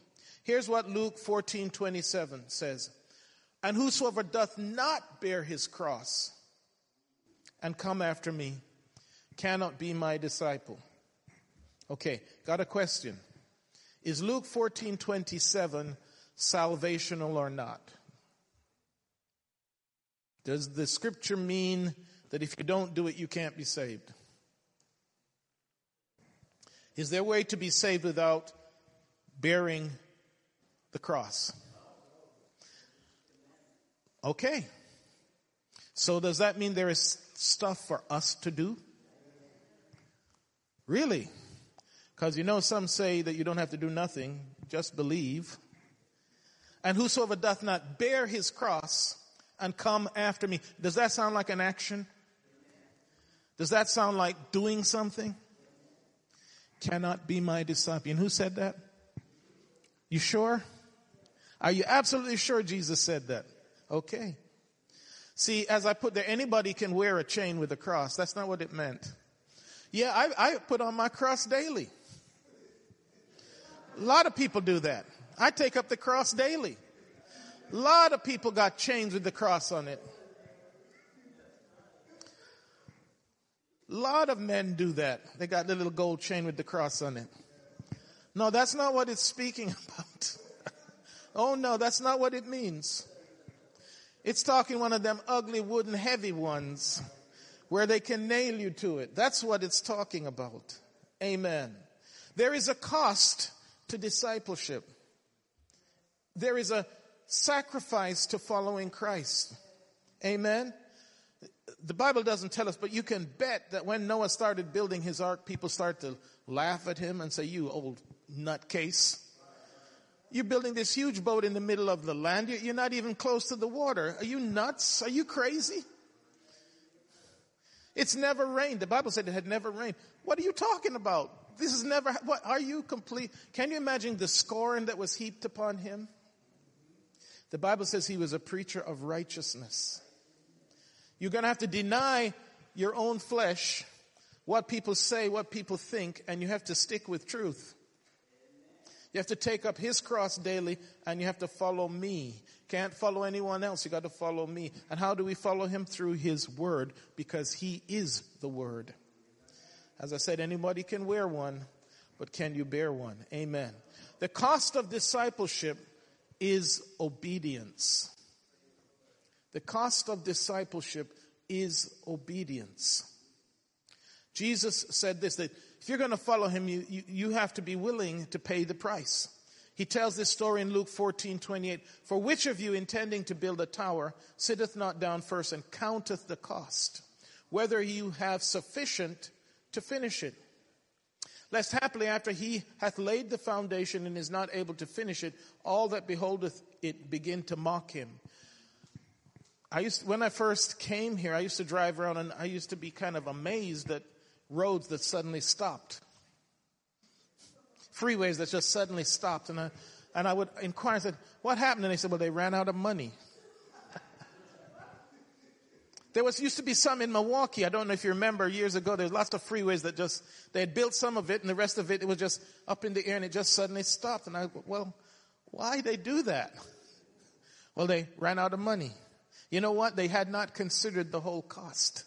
[SPEAKER 1] Here's what Luke 14 27 says. And whosoever doth not bear his cross and come after me cannot be my disciple. Okay, got a question. Is Luke 14 27 salvational or not? Does the scripture mean that if you don't do it, you can't be saved? Is there a way to be saved without bearing the cross? Okay. So does that mean there is stuff for us to do? Really? Because you know, some say that you don't have to do nothing, just believe. And whosoever doth not bear his cross and come after me. Does that sound like an action? Does that sound like doing something? Cannot be my disciple. And who said that? You sure? Are you absolutely sure Jesus said that? Okay. See, as I put there, anybody can wear a chain with a cross. That's not what it meant. Yeah, I, I put on my cross daily. A lot of people do that. I take up the cross daily. A lot of people got chains with the cross on it. A lot of men do that. They got the little gold chain with the cross on it. No, that's not what it's speaking about. Oh no, that's not what it means. It's talking one of them ugly wooden heavy ones where they can nail you to it. That's what it's talking about. Amen. There is a cost to discipleship. There is a sacrifice to following Christ. Amen. The Bible doesn't tell us, but you can bet that when Noah started building his ark, people start to laugh at him and say, you old nutcase. You're building this huge boat in the middle of the land. You're not even close to the water. Are you nuts? Are you crazy? It's never rained. The Bible said it had never rained. What are you talking about? This is never, what, are you complete? Can you imagine the scorn that was heaped upon him? The Bible says he was a preacher of righteousness. You're going to have to deny your own flesh, what people say, what people think, and you have to stick with truth. You have to take up his cross daily and you have to follow me. Can't follow anyone else. You got to follow me. And how do we follow him? Through his word because he is the word. As I said, anybody can wear one, but can you bear one? Amen. The cost of discipleship is obedience. The cost of discipleship is obedience. Jesus said this, that if you're going to follow him, you, you, you, have to be willing to pay the price. He tells this story in Luke 14, 28. For which of you intending to build a tower sitteth not down first and counteth the cost, whether you have sufficient to finish it? lest happily after he hath laid the foundation and is not able to finish it, all that beholdeth it begin to mock him. I used, when I first came here, I used to drive around and I used to be kind of amazed at roads that suddenly stopped. Freeways that just suddenly stopped. And I, and I would inquire, and said, what happened? And they said, well, they ran out of money. There was used to be some in Milwaukee. I don't know if you remember years ago. There's lots of freeways that just they had built some of it, and the rest of it it was just up in the air, and it just suddenly stopped. And I well, why they do that? Well, they ran out of money. You know what? They had not considered the whole cost.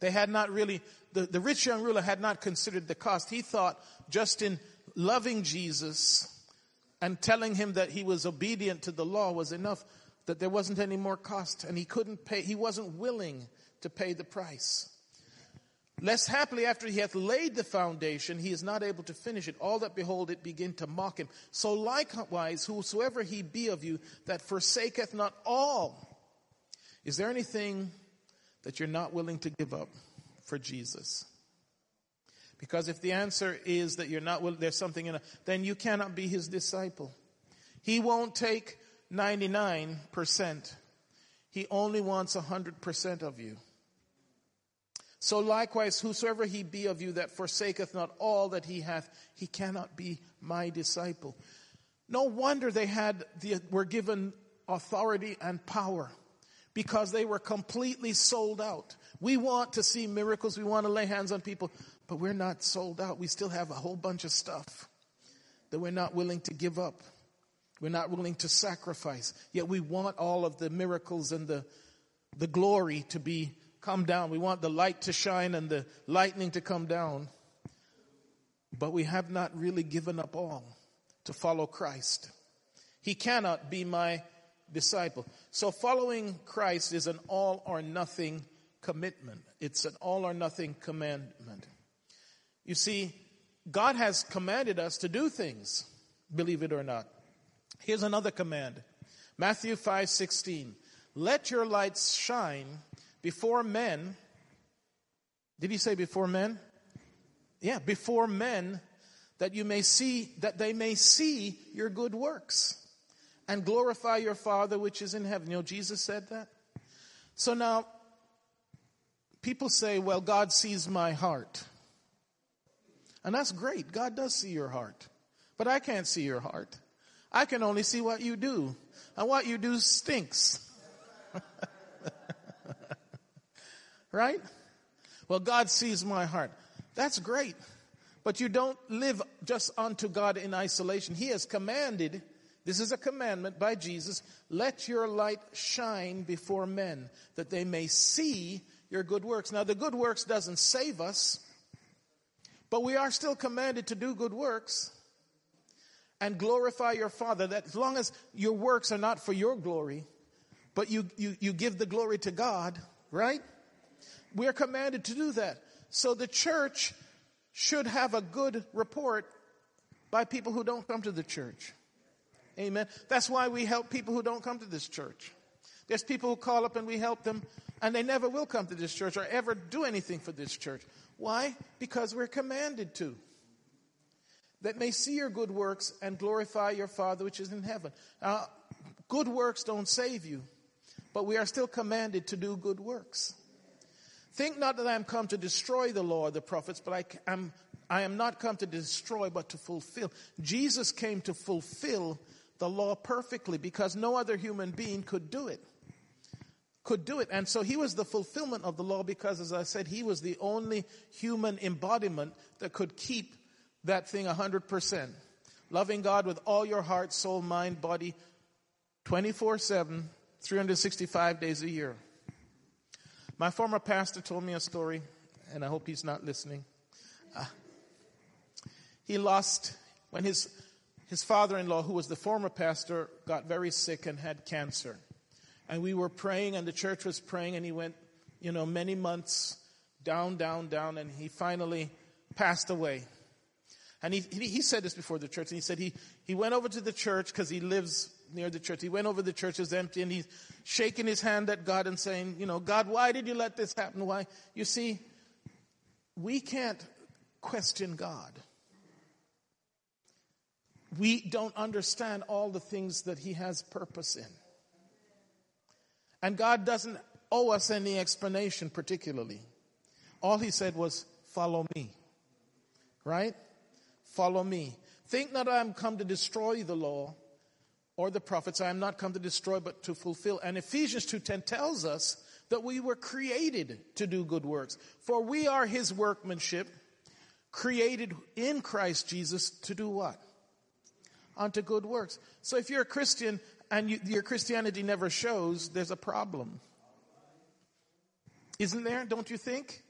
[SPEAKER 1] They had not really. The, the rich young ruler had not considered the cost. He thought just in loving Jesus and telling him that he was obedient to the law was enough that there wasn't any more cost and he couldn't pay, he wasn't willing to pay the price. Less happily after he hath laid the foundation, he is not able to finish it. All that behold it begin to mock him. So likewise, whosoever he be of you that forsaketh not all. Is there anything that you're not willing to give up for Jesus? Because if the answer is that you're not willing, there's something in it, then you cannot be his disciple. He won't take 99%. He only wants 100% of you. So likewise, whosoever he be of you that forsaketh not all that he hath, he cannot be my disciple. No wonder they had the, were given authority and power because they were completely sold out. We want to see miracles. We want to lay hands on people, but we're not sold out. We still have a whole bunch of stuff that we're not willing to give up. We're not willing to sacrifice. Yet we want all of the miracles and the, the glory to be come down. We want the light to shine and the lightning to come down. But we have not really given up all to follow Christ. He cannot be my disciple. So following Christ is an all or nothing commitment. It's an all or nothing commandment. You see, God has commanded us to do things, believe it or not. Here's another command. Matthew 5:16. Let your lights shine before men. Did he say before men? Yeah, before men that you may see that they may see your good works and glorify your Father which is in heaven. You know, Jesus said that. So now, people say, well, God sees my heart. And that's great. God does see your heart. But I can't see your heart. I can only see what you do. And what you do stinks. right? Well, God sees my heart. That's great. But you don't live just unto God in isolation. He has commanded this is a commandment by Jesus. Let your light shine before men that they may see your good works. Now, the good works doesn't save us, but we are still commanded to do good works and glorify your Father. That as long as your works are not for your glory, but you, you, you give the glory to God, right? We're commanded to do that. So the church should have a good report by people who don't come to the church. Amen. That's why we help people who don't come to this church. There's people who call up and we help them and they never will come to this church or ever do anything for this church. Why? Because we're commanded to. That may see your good works and glorify your Father which is in heaven. Now, good works don't save you, but we are still commanded to do good works. Think not that I am come to destroy the law or the prophets, but I am, I am not come to destroy, but to fulfill. Jesus came to fulfill the law perfectly because no other human being could do it. Could do it. And so he was the fulfillment of the law because, as I said, he was the only human embodiment that could keep that thing 100%. Loving God with all your heart, soul, mind, body, 24 7, 365 days a year. My former pastor told me a story, and I hope he's not listening. Uh, he lost, when his his father in law, who was the former pastor, got very sick and had cancer. And we were praying, and the church was praying, and he went, you know, many months down, down, down, and he finally passed away. And he, he said this before the church, and he said he, he went over to the church because he lives near the church. He went over the church is empty and he's shaking his hand at God and saying, you know, God, why did you let this happen? Why? You see, we can't question God we don't understand all the things that He has purpose in. And God doesn't owe us any explanation, particularly. All He said was, Follow me. Right? Follow me. Think not I am come to destroy the law or the prophets. I am not come to destroy, but to fulfill. And Ephesians 2.10 tells us that we were created to do good works. For we are His workmanship, created in Christ Jesus to do what? unto good works. So if you're a Christian and you, your Christianity never shows, there's a problem. Isn't there? Don't you think?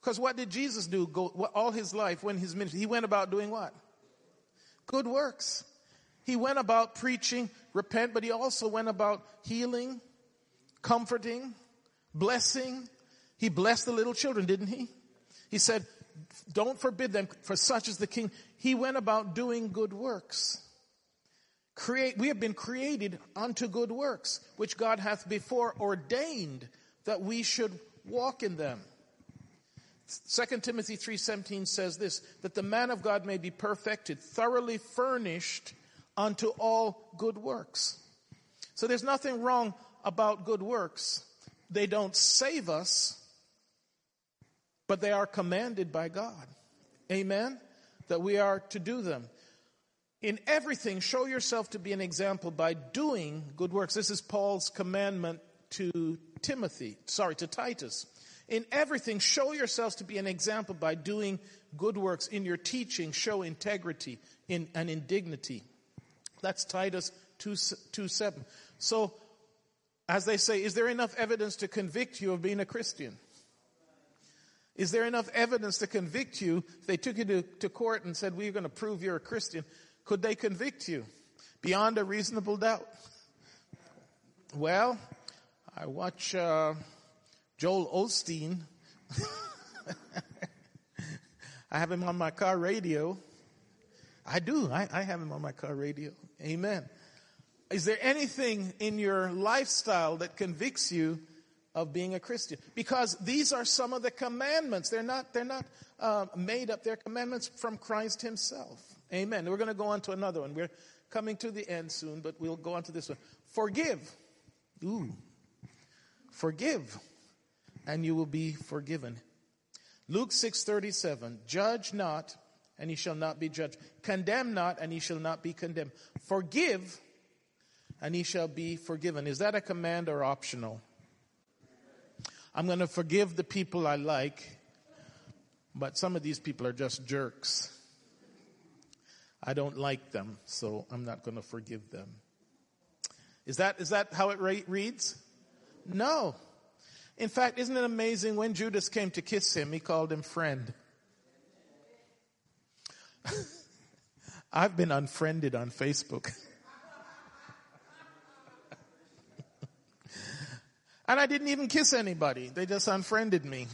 [SPEAKER 1] Because what did Jesus do go, all his life when his ministry? He went about doing what? Good works. He went about preaching, repent, but he also went about healing, comforting, blessing. He blessed the little children, didn't he? He said, don't forbid them, for such is the king. He went about doing good works. Create, we have been created unto good works, which God hath before ordained that we should walk in them. 2 Timothy 3:17 says this that the man of God may be perfected thoroughly furnished unto all good works. So there's nothing wrong about good works. They don't save us, but they are commanded by God. Amen? That we are to do them. In everything, show yourself to be an example by doing good works. This is Paul's commandment to Timothy, sorry, to Titus. In everything, show yourselves to be an example by doing good works. In your teaching, show integrity in, and in dignity. That's Titus 2, 2 7. So, as they say, is there enough evidence to convict you of being a Christian? Is there enough evidence to convict you? If they took you to, to court and said, we're going to prove you're a Christian, could they convict you beyond a reasonable doubt? Well, I watch uh, Joel Osteen. I have him on my car radio. I do. I, I have him on my car radio. Amen. Is there anything in your lifestyle that convicts you of being a Christian? Because these are some of the commandments. They're not, they're not uh, made up. They're commandments from Christ himself. Amen. We're going to go on to another one. We're coming to the end soon, but we'll go on to this one. Forgive. Ooh. Forgive, and you will be forgiven. Luke 6:37 Judge not and ye shall not be judged condemn not and ye shall not be condemned forgive and ye shall be forgiven is that a command or optional I'm going to forgive the people I like but some of these people are just jerks I don't like them so I'm not going to forgive them is that is that how it reads no in fact, isn't it amazing when Judas came to kiss him, he called him friend. I've been unfriended on Facebook. and I didn't even kiss anybody. They just unfriended me.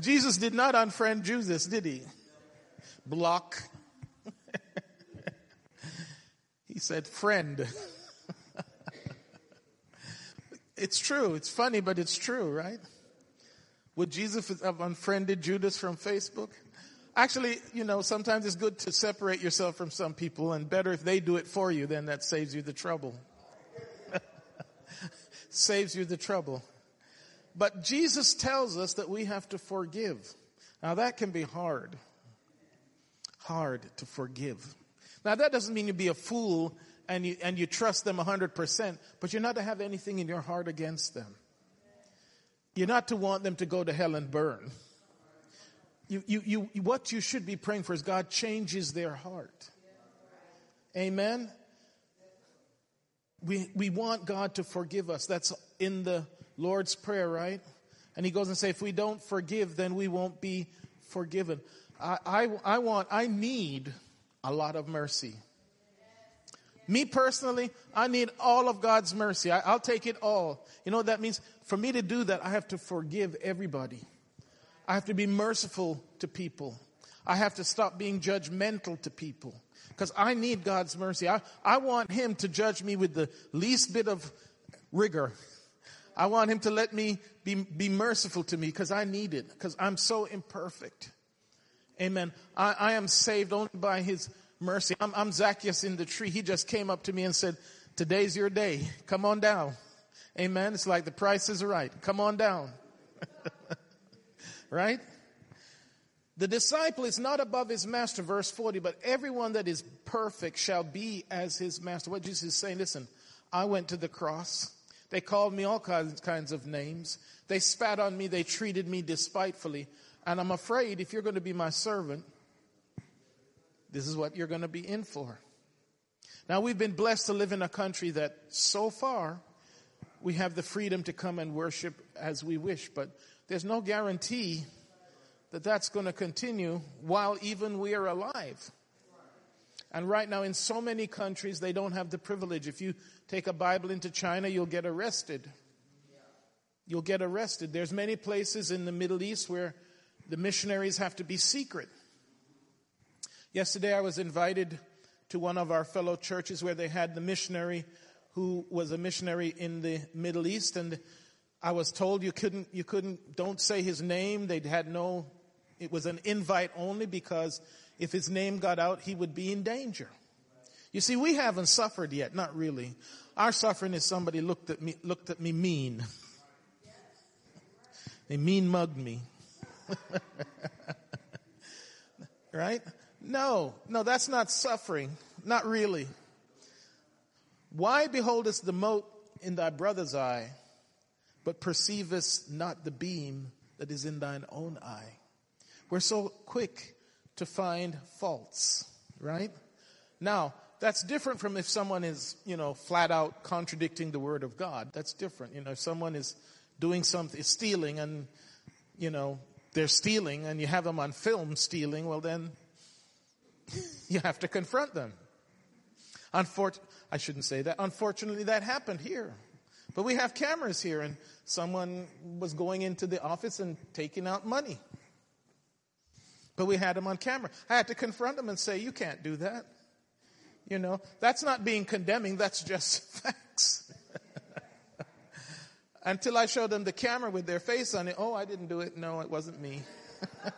[SPEAKER 1] Jesus did not unfriend Judas, did he? Block. he said, friend. It's true. It's funny, but it's true, right? Would Jesus have unfriended Judas from Facebook? Actually, you know, sometimes it's good to separate yourself from some people, and better if they do it for you, then that saves you the trouble. saves you the trouble. But Jesus tells us that we have to forgive. Now that can be hard. Hard to forgive. Now that doesn't mean you be a fool and you, and you trust them 100%, but you're not to have anything in your heart against them. You're not to want them to go to hell and burn. You, you, you, what you should be praying for is God changes their heart. Amen. We, we want God to forgive us. That's in the Lord's Prayer, right? And he goes and say, if we don't forgive, then we won't be forgiven. I, I, I want, I need a lot of mercy. Me personally, I need all of God's mercy. I, will take it all. You know what that means? For me to do that, I have to forgive everybody. I have to be merciful to people. I have to stop being judgmental to people. Because I need God's mercy. I, I want Him to judge me with the least bit of rigor. I want Him to let me be, be merciful to me because I need it. Because I'm so imperfect. Amen. I, I am saved only by His mercy. I'm, I'm Zacchaeus in the tree. He just came up to me and said, today's your day. Come on down. Amen. It's like the price is right. Come on down. right? The disciple is not above his master, verse 40, but everyone that is perfect shall be as his master. What Jesus is saying, listen, I went to the cross. They called me all kinds, of names. They spat on me. They treated me despitefully. And I'm afraid if you're going to be my servant, this is what you're going to be in for. Now, we've been blessed to live in a country that so far we have the freedom to come and worship as we wish, but there's no guarantee that that's going to continue while even we are alive. And right now, in so many countries, they don't have the privilege. If you take a Bible into China, you'll get arrested. You'll get arrested. There's many places in the Middle East where the missionaries have to be secret. Yesterday I was invited to one of our fellow churches where they had the missionary who was a missionary in the Middle East and I was told you couldn't, you couldn't, don't say his name. They had no, it was an invite only because if his name got out, he would be in danger. You see, we haven't suffered yet, not really. Our suffering is somebody looked at me, looked at me mean. They mean mugged me. right? No, no, that's not suffering. Not really. Why beholdest the mote in thy brother's eye, but perceivest not the beam that is in thine own eye? We're so quick to find faults, right? Now, that's different from if someone is, you know, flat out contradicting the word of God. That's different. You know, if someone is doing something, is stealing and, you know, they're stealing and you have them on film stealing, well then you have to confront them. I shouldn't say that. Unfortunately, that happened here. But we have cameras here and someone was going into the office and taking out money. But we had him on camera. I had to confront him and say, you can't do that. You know, that's not being condemning, that's just facts. Until I showed them the camera with their face on it. Oh, I didn't do it. No, it wasn't me.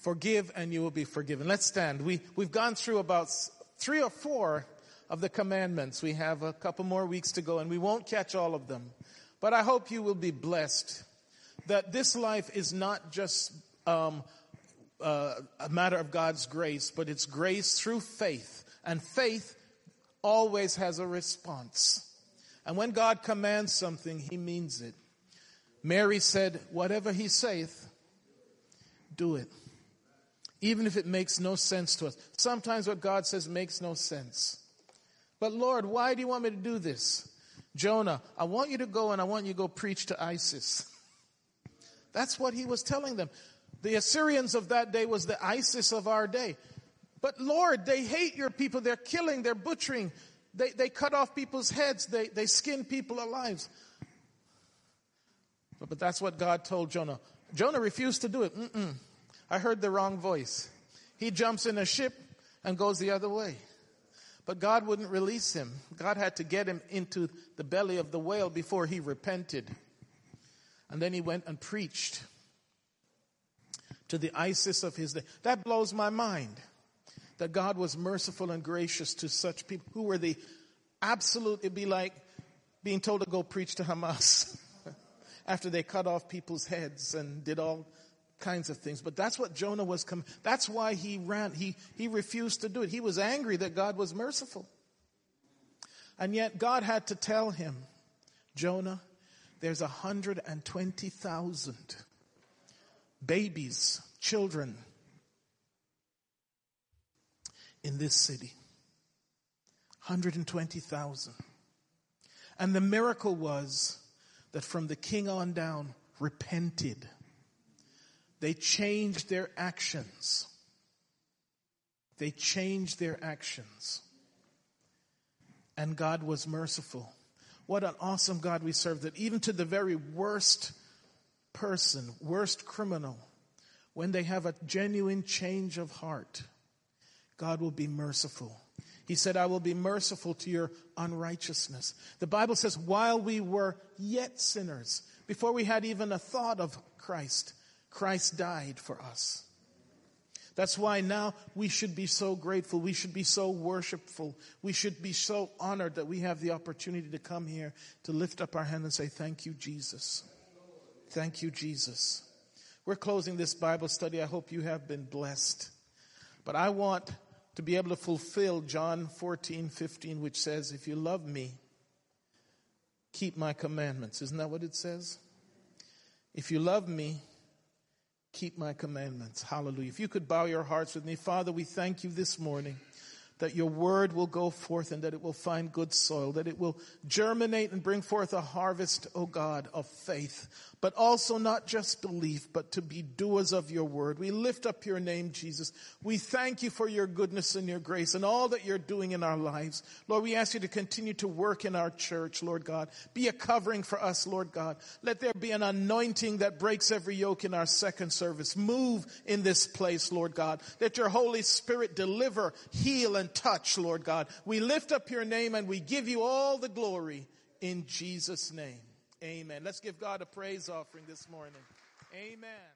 [SPEAKER 1] Forgive and you will be forgiven. Let's stand. We, we've gone through about three or four of the commandments. We have a couple more weeks to go and we won't catch all of them. But I hope you will be blessed that this life is not just um, uh, a matter of God's grace, but it's grace through faith. And faith always has a response. And when God commands something, He means it. Mary said, Whatever He saith, do it. Even if it makes no sense to us. Sometimes what God says makes no sense. But Lord, why do you want me to do this? Jonah, I want you to go and I want you to go preach to ISIS. That's what he was telling them. The Assyrians of that day was the ISIS of our day. But Lord, they hate your people. They're killing, they're butchering. They, they cut off people's heads. They, they skin people alive. But, but that's what God told Jonah. Jonah refused to do it. Mm-mm. I heard the wrong voice. He jumps in a ship and goes the other way. But God wouldn't release him. God had to get him into the belly of the whale before he repented. And then he went and preached to the ISIS of his day. That blows my mind that God was merciful and gracious to such people who were the absolute, it'd be like being told to go preach to Hamas after they cut off people's heads and did all kinds of things. But that's what Jonah was coming. That's why he ran. He, he refused to do it. He was angry that God was merciful. And yet God had to tell him, Jonah, there's 120,000 babies, children in this city. 120,000. And the miracle was that from the king on down repented. They changed their actions. They changed their actions. And God was merciful. What an awesome God we serve that even to the very worst person, worst criminal, when they have a genuine change of heart, God will be merciful. He said, I will be merciful to your unrighteousness. The Bible says, while we were yet sinners, before we had even a thought of Christ, Christ died for us. That's why now we should be so grateful. We should be so worshipful. We should be so honored that we have the opportunity to come here to lift up our hand and say, Thank you, Jesus. Thank you, Jesus. We're closing this Bible study. I hope you have been blessed. But I want to be able to fulfill John 14, 15, which says, If you love me, keep my commandments. Isn't that what it says? If you love me, keep my commandments. Hallelujah. If you could bow your hearts with me, Father, we thank you this morning that your word will go forth and that it will find good soil, that it will germinate and bring forth a harvest, O God, of faith, but also not just belief, but to be doers of your word. We lift up your name, Jesus. We thank you for your goodness and your grace and all that you're doing in our lives. Lord, we ask you to continue to work in our church, Lord God. Be a covering for us, Lord God. Let there be an anointing that breaks every yoke in our second service. Move in this place, Lord God. Let your Holy Spirit deliver, heal, and and touch, Lord God. We lift up your name and we give you all the glory in Jesus' name. Amen. Let's give God a praise offering this morning. Amen.